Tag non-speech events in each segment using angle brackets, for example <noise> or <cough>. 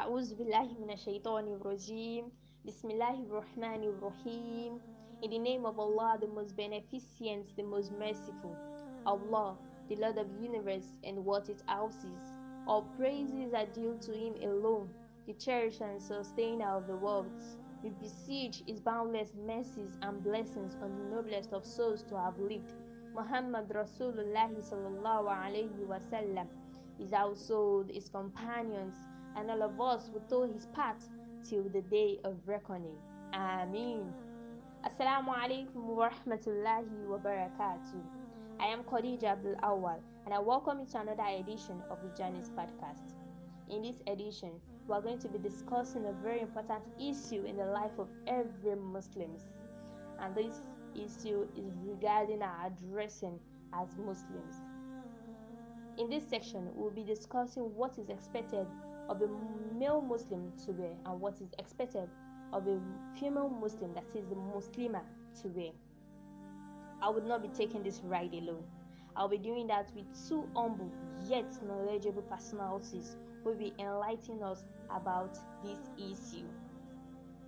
أعوذ بالله من الشيطان الرجيم بسم الله الرحمن الرحيم In the name of Allah, the most beneficent, the most merciful. Allah, the Lord of the universe and what it houses. All praises are due to Him alone, the cherisher and sustainer of the worlds. We beseech His boundless mercies and blessings on the noblest of souls to have lived. Muhammad Rasulullah sallallahu alayhi wasallam, his household, his companions, and all of us will tow his path till the day of reckoning. Ameen. Assalamu alaikum wa rahmatullahi wa barakatuh. I am Khadija Abdul Awal and I welcome you to another edition of the Journey's podcast. In this edition, we are going to be discussing a very important issue in the life of every Muslim. And this issue is regarding our dressing as Muslims. In this section, we'll be discussing what is expected of a male Muslim to wear and what is expected of a female Muslim, that is the Muslima, to wear. I would not be taking this ride alone. I'll be doing that with two humble yet knowledgeable personalities who will be enlightening us about this issue.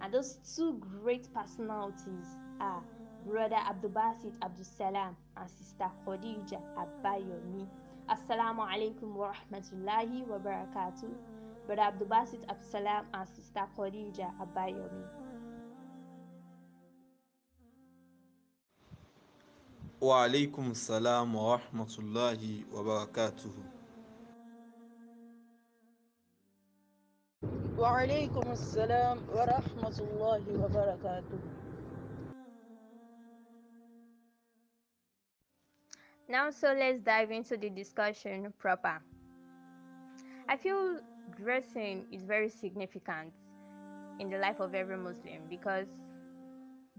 And those two great personalities are Brother Abdulbasit Abdul Salam and Sister Khadija Abayomi. Assalamu alaikum wa rahmatullahi wa barakatuh but Abdul Basit Absalam and Sister Khadija Abayomi. Wa alaikum salam wa rahmatullahi wa barakatuhu. Wa alaikum salam wa rahmatullahi wa barakatuhu. Now, so let's dive into the discussion proper. I feel dressing is very significant in the life of every Muslim because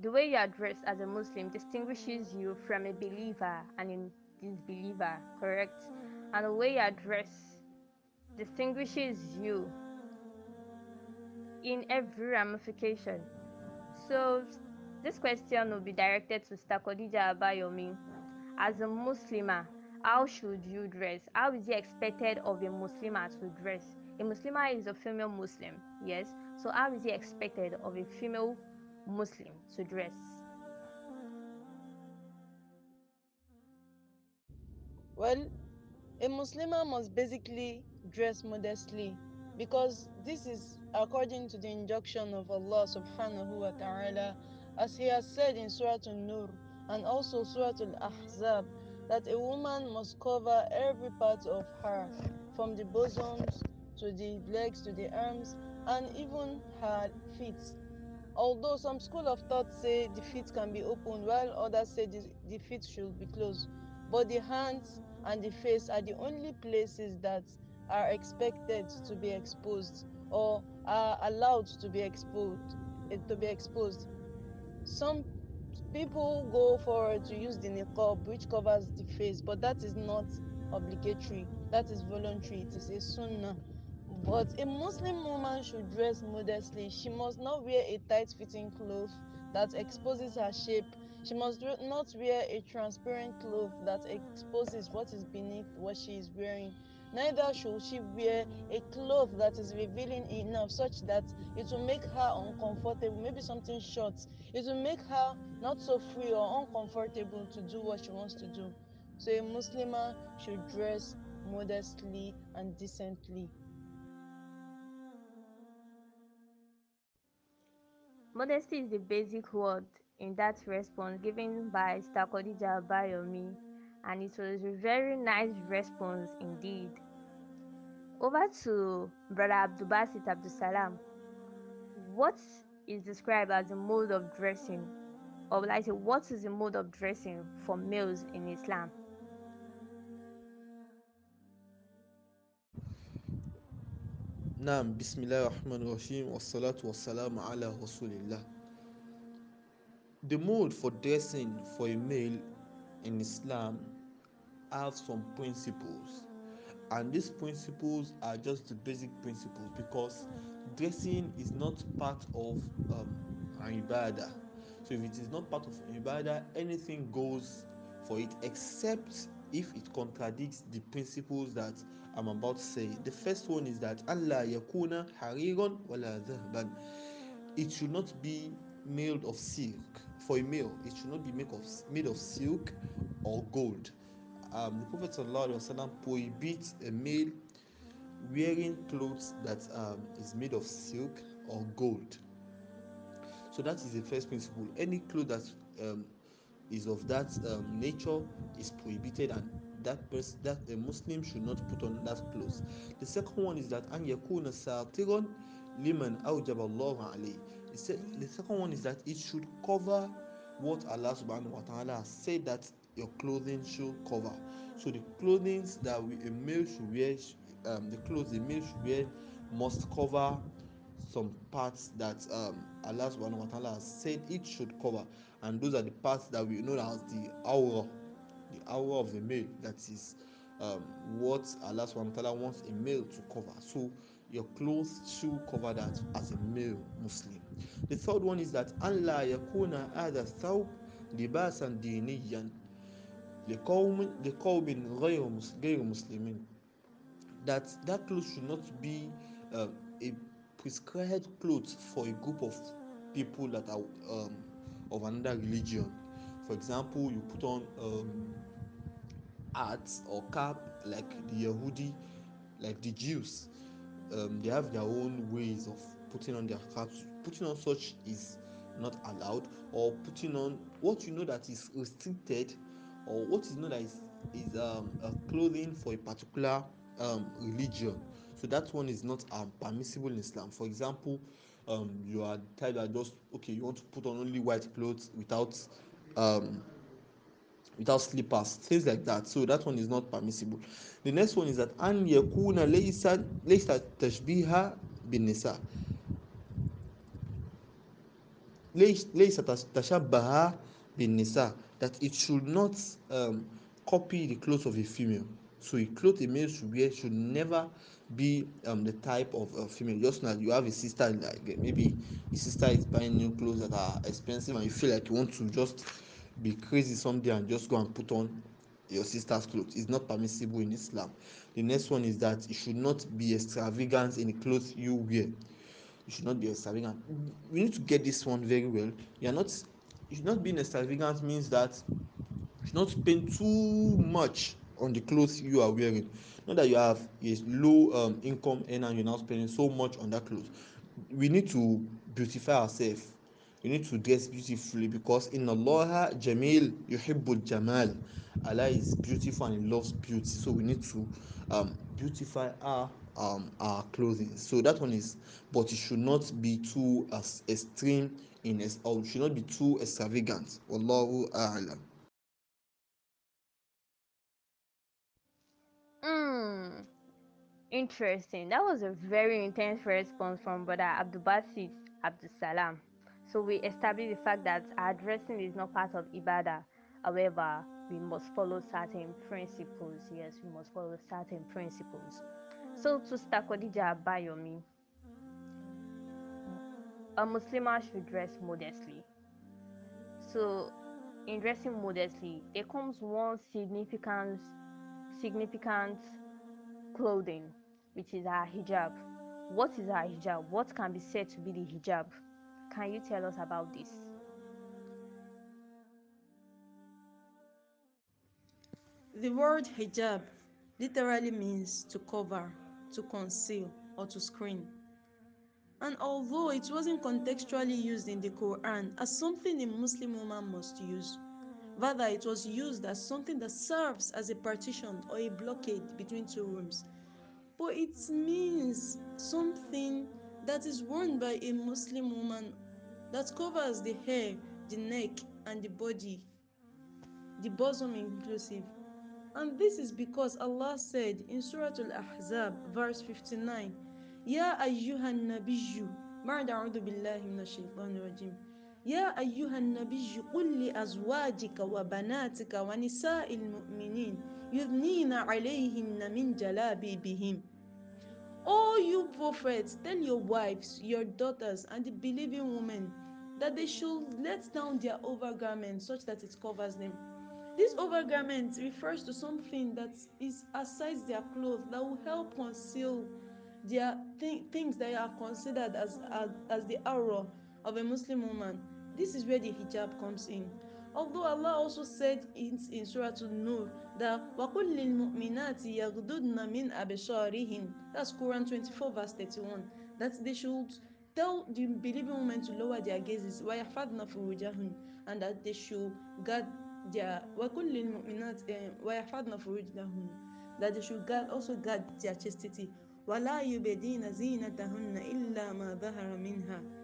the way you are dressed as a Muslim distinguishes you from a believer and a disbeliever, correct? And the way you are dressed distinguishes you in every ramification. So, this question will be directed to Sister Khadija Abayomi. As a Muslima, how should you dress? How is it expected of a Muslima to dress? A Muslima is a female Muslim, yes. So, how is it expected of a female Muslim to dress? Well, a Muslimah must basically dress modestly because this is according to the injunction of Allah subhanahu wa ta'ala as he has said in Surah An-Nur and also Surah Al-Ahzab that a woman must cover every part of her from the bosoms to the legs to the arms and even her feet. Although some school of thought say the feet can be opened while others say the, the feet should be closed. But the hands and the face are the only places that are expected to be exposed or are allowed to be exposed eh, to be exposed. Some people go forward to use the niqab which covers the face but that is not obligatory. That is voluntary. It is a sunnah but a muslim woman should dress modestly. She must not wear a tight fitting cloth that exposes her shape. She must not wear a transparent cloth that exposes what is beneath what she is wearing. Neither should she wear a cloth that is revealing enough such that it will make her uncomfortable. Maybe something short. It will make her not so free or uncomfortable to do what she wants to do. So a muslimah should dress modestly and decently Modesty is the basic word in that response given by Sister Khadija Abayomi, and it was a very nice response indeed. Over to Brother Abdulbasit Abdusalam. What is described as a mode of dressing, or say, what is the mode of dressing for males in Islam? Naam, Bismillahir Rahmanir Rahim. wassalatu wassalamu ala Rasulillah. The mode for dressing for a male in Islam have some principles, and these principles are just the basic principles because dressing is not part of um, an ibadah. So if it is not part of an ibadah, anything goes for it except if it contradicts the principles that I'm about to say. The first one is that Allah yakuna hariran wala dhahban. It should not be made of silk. For a male, it should not be made of made of silk or gold. Um, the Prophet ﷺ prohibits a male wearing clothes that um, is made of silk or gold. So that is the first principle. Any clothes that um, is of that um, nature is prohibited and that person that a muslim should not put on that clothes. The second one is that an yakuna satiran liman awjaba allah alayhi. The second one is that it should cover what allah subhanahu wa ta'ala has said that your clothing should cover. So the clothing that we, a male should wear um, the clothes a male should wear must cover some parts that um, Allah subhanahu wa ta'ala has said it should cover. And those are the parts that we know as the aura the aura of the male that is um, what Allah subhanahu wa ta'ala wants a male to cover so your clothes should cover that as a male Muslim the third one is that Allah yakuna هذا الثوب لباسا دينيا لقوم لقوم غير غير مسلمين that that clothes should not be um, a prescribed clothes for a group of people that are um, of another religion. For example, you put on um, hats or cap like the Yahudi, like the Jews. Um, they have their own ways of putting on their caps. Putting on such is not allowed, or putting on what you know that is restricted, or what is known as is um, clothing for a particular um, religion. So that one is not um, permissible in Islam. For example, um, you are type that just okay, you want to put on only white clothes without um, without slippers, things like that. So that one is not permissible. The next one is that an yakuna laysa laysa tashbiha bin nisa. laysa tashabbaha bin nisa that it should not um, copy the clothes of a female. So a cloth a male should wear should never be um, the type of uh, female. Just like you have a sister, like maybe your sister is buying new clothes that are expensive, and you feel like you want to just be crazy someday and just go and put on your sister's clothes. It's not permissible in Islam. The next one is that it should not be extravagant in the clothes you wear. You should not be extravagant. We need to get this one very well. You are not. You should not be extravagant means that you should not spend too much on the clothes you are wearing. Not that you have a low um, income and you're now spending so much on that clothes. We need to beautify ourselves. We need to dress beautifully because in Allah Jamil yuhibbul Jamal. Allah is beautiful and he loves beauty. So we need to um, beautify our um, our clothing. So that one is but it should not be too as extreme in or should not be too extravagant. Wallahu a'lam interesting. That was a very intense response from Brother Abdulbasit Abdusalam. So we established the fact that our dressing is not part of Ibadah. However, we must follow certain principles. Yes, we must follow certain principles. So to Sister Khadija Bayomi, a Muslimah should dress modestly. So in dressing modestly, there comes one significant significant clothing, which is our hijab. What is our hijab? What can be said to be the hijab? Can you tell us about this? The word hijab literally means to cover, to conceal, or to screen. And although it wasn't contextually used in the Quran as something a Muslim woman must use, rather it was used as something that serves as a partition or a blockade between two rooms But it means something that is worn by a Muslim woman that covers the hair, the neck, and the body, the bosom inclusive. And this is because Allah said in Surah Al-Ahzab, verse 59, يا أيها النبي بعد أعوذ بالله من الشيطان الرجيم يا أيها النبي قل لأزواجك وبناتك ونساء المؤمنين yudnina alayhinna min jalabibihim. Oh, you prophets, tell your wives, your daughters, and the believing women that they should let down their overgarment such that it covers them. This overgarment refers to something that is aside their clothes that will help conceal their th- things that are considered as, as, as the aura of a Muslim woman. This is where the hijab comes in. Although Allah also said in, in Surah An-Nur that وَقُلْ لِلْمُؤْمِنَاتِ يَغْضُضْنَ مِنْ أَبْصَارِهِنْ That's Quran 24 verse 31. That they should tell the believing women to lower their gazes وَيَحْفَظْنَ فُرُوجَهُنْ and that they should guard their وَقُلْ لِلْمُؤْمِنَاتِ وَيَحْفَظْنَ فُرُوجَهُنْ that they should guard also guard their chastity وَلَا يُبْدِينَ زِينَتَهُنَّ إِلَّا مَا ظَهَرَ مِنْهَا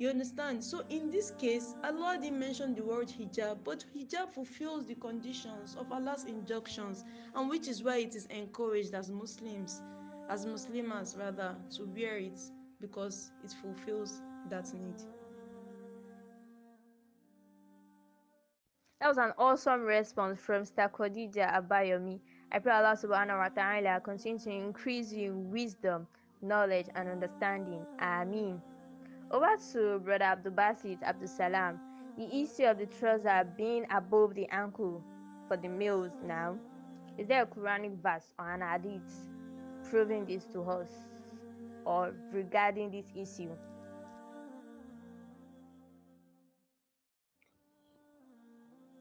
you understand? So in this case, Allah didn't mention the word hijab, but hijab fulfills the conditions of Allah's injunctions, and which is why it is encouraged as Muslims, as Muslims rather, to wear it because it fulfills that need. That was an awesome response from Sister Khadija Abayomi. I pray Allah subhanahu wa ta'ala continue to increase you in wisdom, knowledge, and understanding. Ameen. Over to Brother Abdul Basit Abdul Salam. The issue of the trouser being above the ankle for the males now. Is there a Quranic verse or an hadith proving this to us or regarding this issue?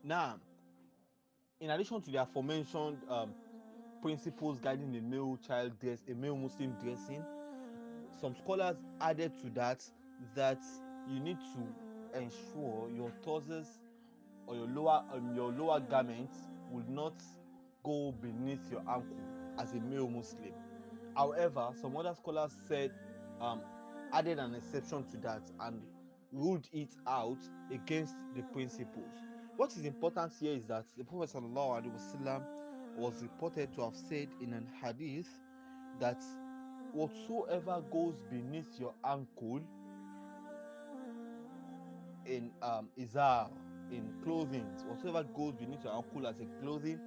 Now, in addition to the aforementioned um, principles guiding the male child dress, a male Muslim dressing, some scholars added to that that you need to ensure your trousers or your lower um, your lower garments will not go beneath your ankle as a male Muslim. However, some other scholars said um, added an exception to that and ruled it out against the principles. What is important here is that the Prophet was reported to have said in an hadith that whatsoever goes beneath your ankle in um izar in clothing whatever goes beneath your ankle as a clothing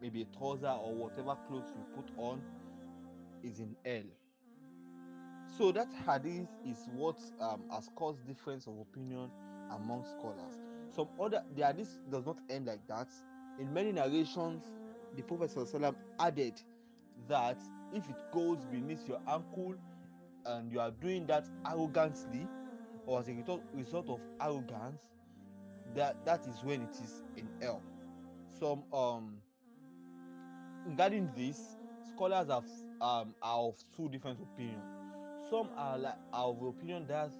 maybe a trouser or whatever clothes you put on is in L. So that hadith is what um, has caused difference of opinion among scholars. Some other the hadith does not end like that. In many narrations, the Prophet added that if it goes beneath your ankle and you are doing that arrogantly or as a result, of arrogance, that that is when it is in hell. Some um regarding this, scholars have um are of two different opinions. Some are like are of the opinion that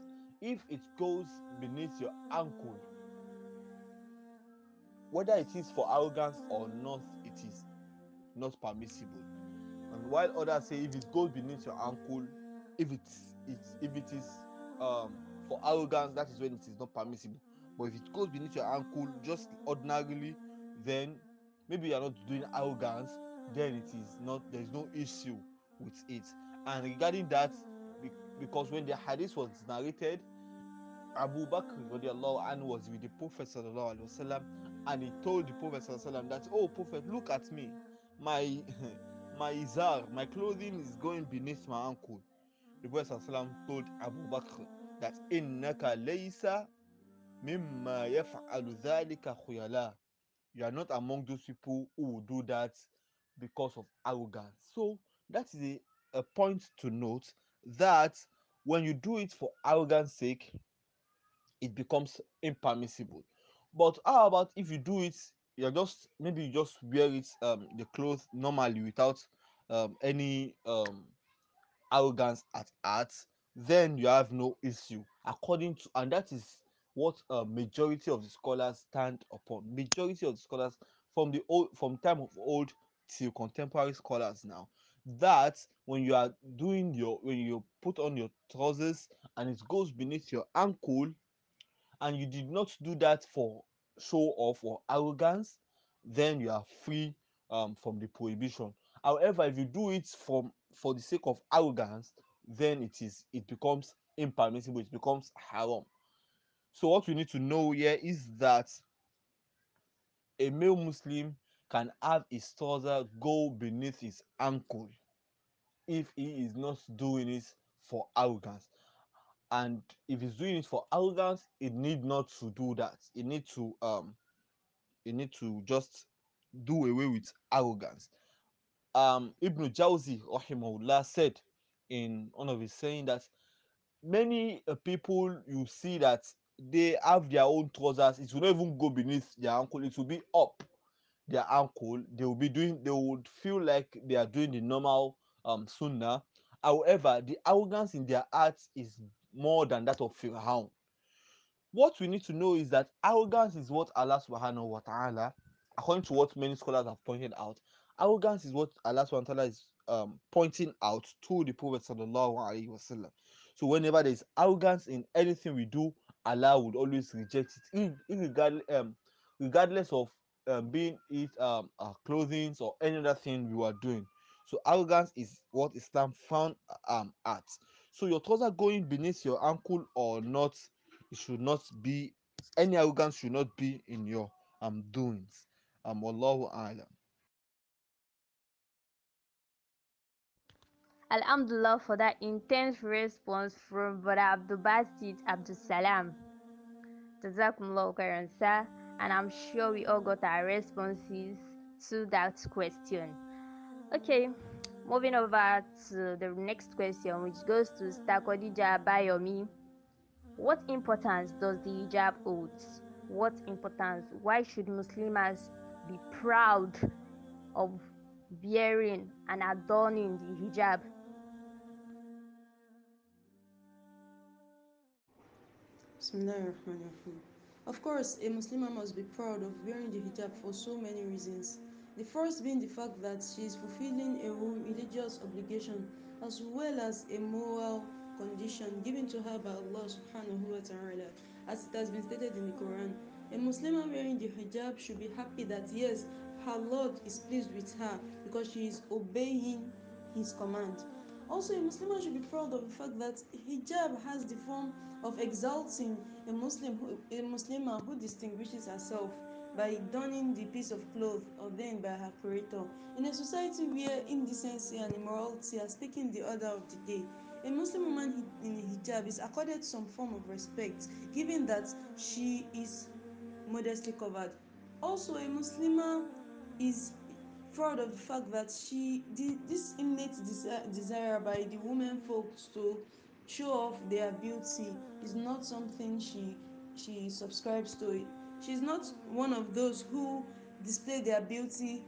if it goes beneath your ankle, whether it is for arrogance or not, it is not permissible. And while others say if it goes beneath your ankle, if it's it's if it is um for arrogance, that is when it is not permissible. But if it goes beneath your ankle just ordinarily, then maybe you are not doing arrogance, then it is not there is no issue with it. And regarding that, because when the hadith was narrated, Abu Bakr radiallahu anhu was with the Prophet sallallahu alaihi wasallam, and he told the Prophet sallallahu alaihi wasallam that, "Oh Prophet, look at me, my <laughs> my izar, my clothing is going beneath my ankle." The Prophet sallallahu alaihi wasallam told Abu Bakr that, "Innaka laysa mimma yaf'alu dhalika khuyala." You are not among those people who will do that because of arrogance. So that is a, a point to note that when you do it for arrogance sake, it becomes impermissible. But how about if you do it, you're just maybe you just wear it um the clothes normally without um any um arrogance at heart, then you have no issue. According to and that is what a majority of the scholars stand upon. Majority of the scholars from the old from time of old to contemporary scholars now that when you are doing your when you put on your trousers and it goes beneath your ankle and you did not do that for show off or arrogance, then you are free um, from the prohibition. However, if you do it from for the sake of arrogance, then it is it becomes impermissible. It becomes haram. So what we need to know here is that a male Muslim can have his trouser go beneath his ankle if he is not doing it for arrogance and if he's doing it for arrogance it need not to do that it need to um you need to just do away with arrogance. Um, Ibn Jawzi, rahimahullah, said in one of his saying that many uh, people you see that they have their own trousers, it will not even go beneath their ankle, it will be up their ankle. They will be doing, they would feel like they are doing the normal um sunnah. However, the arrogance in their hearts is more than that of Fir'aun what we need to know is that arrogance is what Allah subhanahu wa ta'ala, according to what many scholars have pointed out, arrogance is what Allah ta'ala is um, pointing out to the Prophet sallallahu alaihi wasallam. So whenever there is arrogance in anything we do, Allah would always reject it, regardless, um, regardless of um, being it um, our clothing or any other thing you are doing. So arrogance is what Islam found um, at. So your trouser going beneath your ankle or not it should not be any arrogance should not be in your um doings. Um Allahu Alam. Alhamdulillah for that intense response from Brother Abdul Abdul Salam. Khairan, sir. And I'm sure we all got our responses to that question. Okay, moving over to the next question, which goes to Sister Khadija Bayomi. What importance does the hijab hold? What importance? Why should Muslims be proud of wearing and adorning the hijab? Of course, a Muslim must be proud of wearing the hijab for so many reasons. The first being the fact that she is fulfilling a religious obligation as well as a moral condition given to her by Allah subhanahu wa ta'ala as it has been stated in the Quran. A Muslim wearing the hijab should be happy that yes, her Lord is pleased with her because she is obeying his command. Also, a Muslim should be proud of the fact that hijab has the form of exalting a Muslim, who, a Muslimah who distinguishes herself by donning the piece of cloth ordained by her creator. In a society where indecency and immorality has taken the order of the day, a Muslim woman in hijab is accorded some form of respect, given that she is modestly covered. Also, a Muslimah is proud of the fact that she the, this innate desire by the women folks to show off their beauty is not something she she subscribes to. It she's not one of those who display their beauty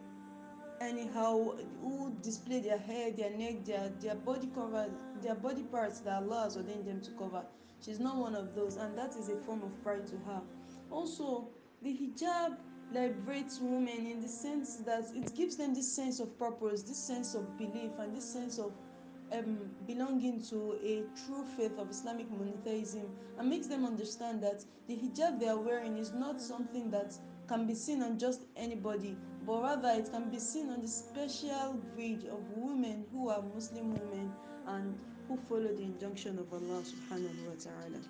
anyhow who display their hair their neck their their body cover their body parts that allah has ordained them to cover. She's not one of those and that is a form of pride to her. Also the hijab liberates women in the sense that it gives them this sense of purpose this sense of belief and this sense of um, belonging to a true faith of Islamic monotheism and makes them understand that the hijab they are wearing is not something that can be seen on just anybody, but rather it can be seen on the special breed of women who are Muslim women and who follow the injunction of Allah subhanahu wa ta'ala.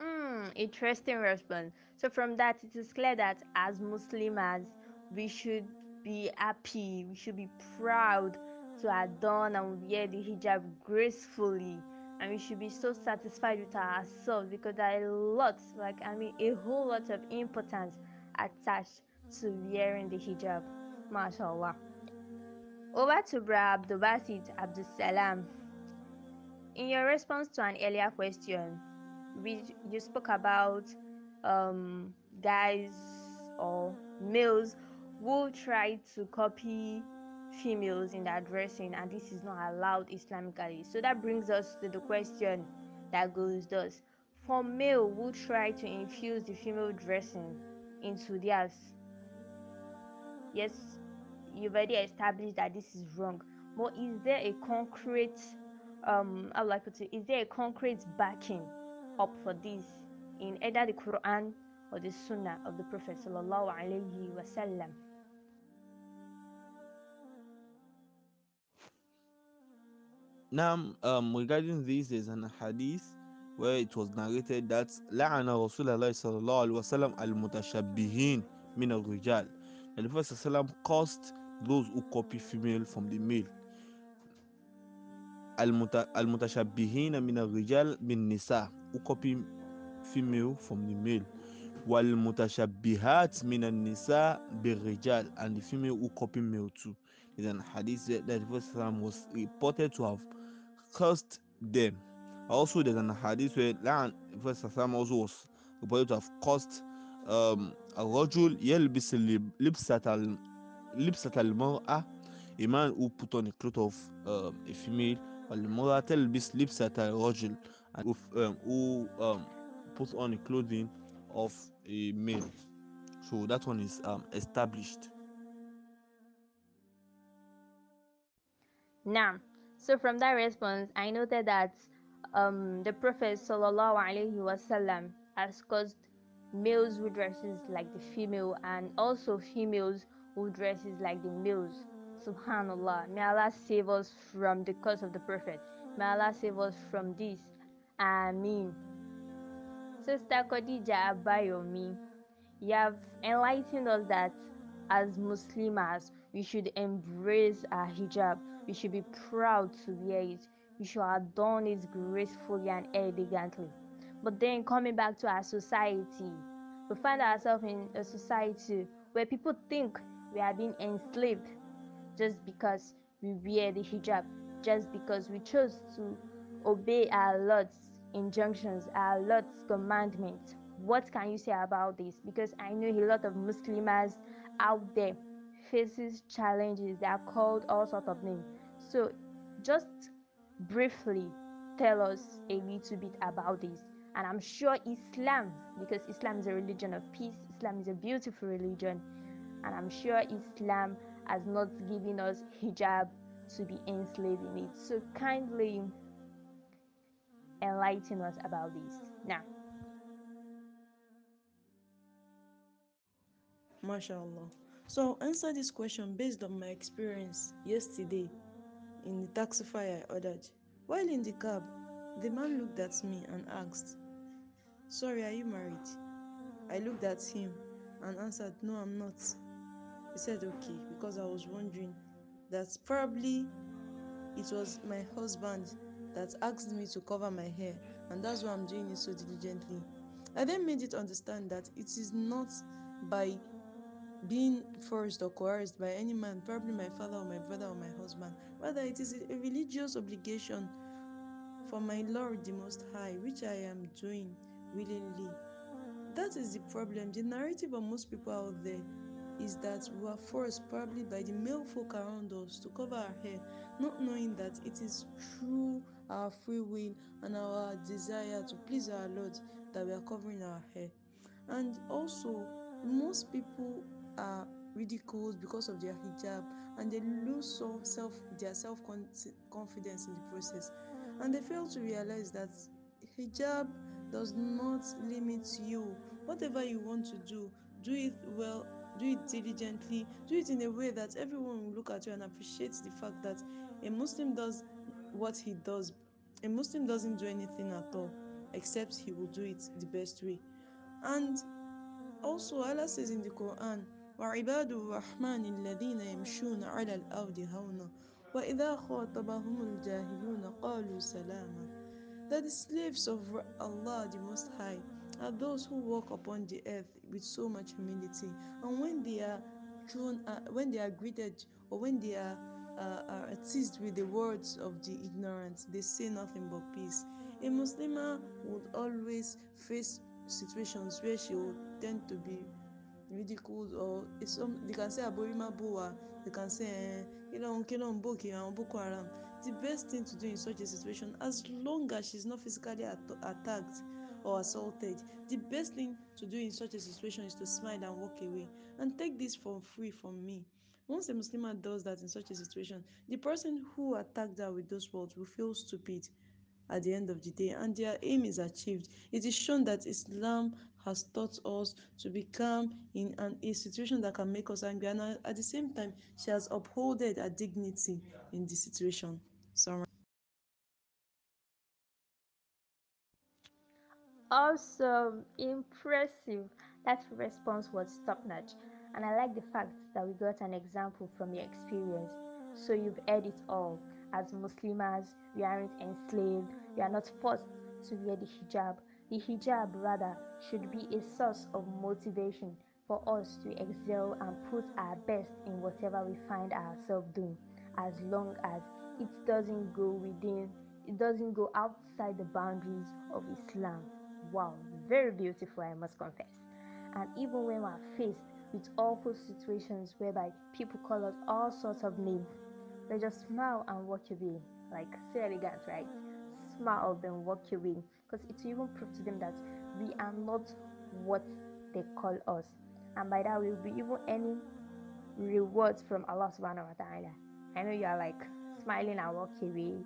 Hmm, interesting response. So from that, it is clear that as Muslims, we should be happy, we should be proud to adorn and wear the hijab gracefully, and we should be so satisfied with ourselves because there are lots, like I mean, a whole lot of importance attached to wearing the hijab. MashaAllah. Over to Bra Abdul Basit Abdul Salam. In your response to an earlier question, we you spoke about um, guys or males who try to copy females in their dressing and this is not allowed islamically. So that brings us to the question that goes thus. For male who try to infuse the female dressing into theirs. Yes you've already established that this is wrong. But is there a concrete um i would like to is there a concrete backing up for this in either the Quran or the Sunnah of the Prophet sallallahu alaihi wasallam. Now, um, regarding this, there's an hadith where it was narrated that لعن رسول الله صلى الله عليه وسلم المتشبهين من الرجال. And the Prophet sallam cursed those who copy female from the male. المت- المتشبهين من الرجال بالنساء who copy female from the male والمتشبهات من النساء بالرجال and the female who copy male too is an hadith that the Prophet was reported to have cursed them also there's an hadith where the Prophet also was reported to have cursed um, الرجل يلبس لبسة لبسة المرأة a man who put on a cloth of um, a female والمرأة تلبس لبسة الرجل and who, um, who um, put on a clothing of a male so that one is um, established Now, so from that response, I noted that um, the Prophet sallallahu alaihi wasallam has caused males who dresses like the female and also females who dresses like the males. Subhanallah. May Allah save us from the curse of the Prophet. May Allah save us from this. Ameen. Sister Khadija Abayomi, you have enlightened us that as Muslims, we should embrace our hijab. We should be proud to wear it. We should adorn it gracefully and elegantly. But then coming back to our society, we find ourselves in a society where people think we are being enslaved just because we wear the hijab, just because we chose to obey our Lord's injunctions, our Lord's commandments. What can you say about this? Because I know a lot of Muslims out there faces challenges. They are called all sorts of names. So just briefly tell us a little bit about this. And I'm sure Islam, because Islam is a religion of peace, Islam is a beautiful religion, and I'm sure Islam has not given us hijab to be enslaved in it. So kindly enlighten us about this. Now, MashaAllah. So I'll answer this question based on my experience yesterday in the taxify I ordered. While in the cab, the man looked at me and asked, Sorry, are you married? I looked at him and answered, No, I'm not. He said, Okay, because I was wondering that probably it was my husband that asked me to cover my hair, and that's why I'm doing it so diligently. I then made it understand that it is not by being forced or coerced by any man, probably my father or my brother or my husband. Rather, it is a religious obligation for my Lord the Most High, which I am doing willingly. That is the problem. The narrative of most people out there is that we are forced, probably by the male folk around us, to cover our hair, not knowing that it is through our free will and our desire to please our Lord that we are covering our hair. And also, most people are ridiculed because of their hijab and they lose so self their self confidence in the process. And they fail to realize that hijab does not limit you. Whatever you want to do do it well do it diligently do it in a way that everyone will look at you and appreciate the fact that a muslim does what he does. A muslim doesn't do anything at all except he will do it the best way. And also Allah says in the Quran وعباد الرحمن الذين يمشون على الأرض هونا وإذا خاطبهم الجاهلون قالوا سلاما that the slaves of Allah the Most High are those who walk upon the earth with so much humility and when they are thrown uh, when they are greeted or when they are uh, are teased with the words of the ignorant they say nothing but peace a Muslimah would always face situations where she would tend to be ridiculed or some they can say aborima boa they can say eh kilon kilon boki àwọn boko haram. The best thing to do in such a situation as long as she's not physically at attacked or assaulted the best thing to do in such a situation is to smile and walk away. And take this for free from me. Once a muslimah does that in such a situation the person who attacked her with those words will feel stupid at the end of the day and their aim is achieved it is shown that islam has taught us to become in an, a situation that can make us angry and at the same time she has upholded her dignity in the situation so awesome, impressive. That response was top notch. And I like the fact that we got an example from your experience. So you've heard it all. As Muslims, we aren't enslaved, we are not forced to wear the hijab. The hijab, rather, should be a source of motivation for us to excel and put our best in whatever we find ourselves doing, as long as it doesn't go within, it doesn't go outside the boundaries of Islam. Wow, very beautiful, I must confess. And even when we're faced with awful situations whereby people call us all sorts of names, they just smile and walk away. Like, so elegant, right? Smile, then walk away. Because it will even prove to them that we are not what they call us. And by that, we'll be even earning rewards from Allah subhanahu wa ta'ala. I know you are like smiling and walk away.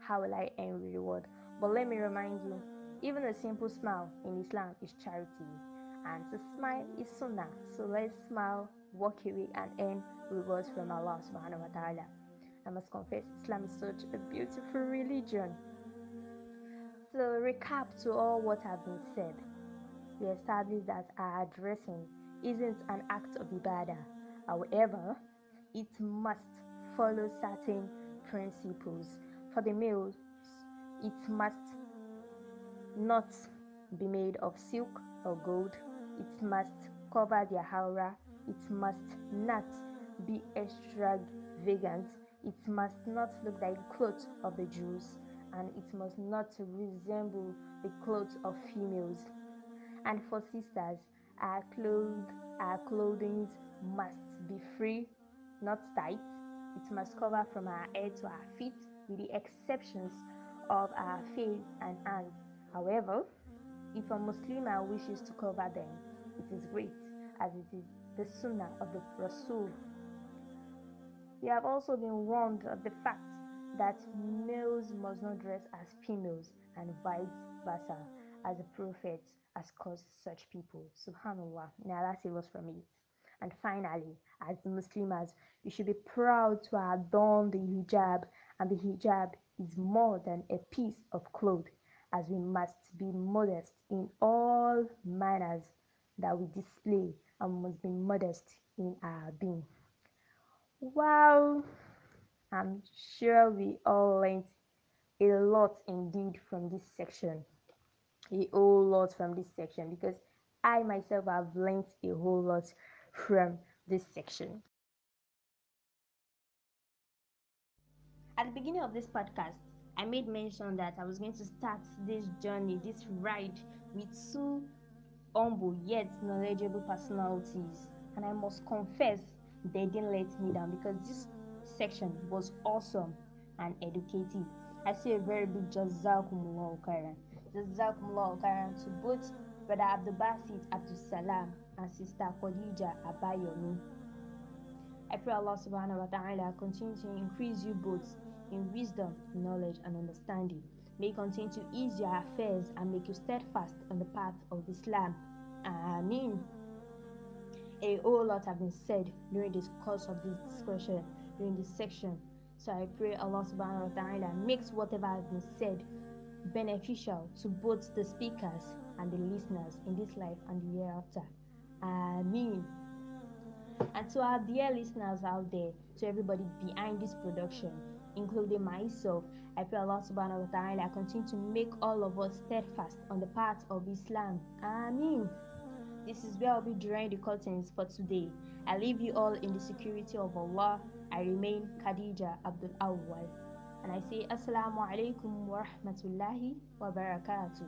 How will I earn reward? But let me remind you, even a simple smile in Islam is charity. And to smile is sunnah. So let's smile, walk away, and earn rewards from Allah subhanahu wa ta'ala. I must confess, Islam is such a beautiful religion. So, recap to all what has been said. We established that our dressing isn't an act of ibadah. However, it must follow certain principles. For the males, it must not be made of silk or gold. It must cover their aura. It must not be extravagant. It must not look like clothes of the Jews, and it must not resemble the clothes of females. And for sisters, our clothes, our clothing must be free, not tight. It must cover from our head to our feet, with the exceptions of our face and hands. However, if a Muslimah wishes to cover them, it is great, as it is the sunnah of the Rasul. We have also been warned of the fact that males must not dress as females and vice versa, as the Prophet has caused such people. Subhanallah, may Allah save us from it. And finally, as Muslims, we should be proud to adorn the hijab, and the hijab is more than a piece of cloth, as we must be modest in all manners that we display and must be modest in our being. Wow, I'm sure we all learned a lot indeed from this section. A whole lot from this section because I myself have learned a whole lot from this section. At the beginning of this podcast, I made mention that I was going to start this journey, this ride with two humble yet knowledgeable personalities. And I must confess, they didn't let me down because this section was awesome and educative. I say a very big Jazakumullah khairan. Jazakumullah khairan to both Brother Abdul Basit Abdul Salam and Sister Khadija Abayomi. I pray Allah subhanahu wa ta'ala continue to increase you both in wisdom, knowledge, and understanding. May continue to ease your affairs and make you steadfast on the path of Islam. Ameen. A whole lot have been said during this course of this discussion, during this section. So I pray Allah subhanahu wa ta'ala makes whatever has been said beneficial to both the speakers and the listeners in this life and the hereafter. Ameen. And to our dear listeners out there, to everybody behind this production, including myself, I pray Allah subhanahu wa ta'ala continue to make all of us steadfast on the path of Islam. Ameen. This is where I'll be drawing the curtains for today. I leave you all in the security of Allah. I remain Khadija Abdul Awwal. And I say Assalamu alaikum wa rahmatullahi wa barakatuh.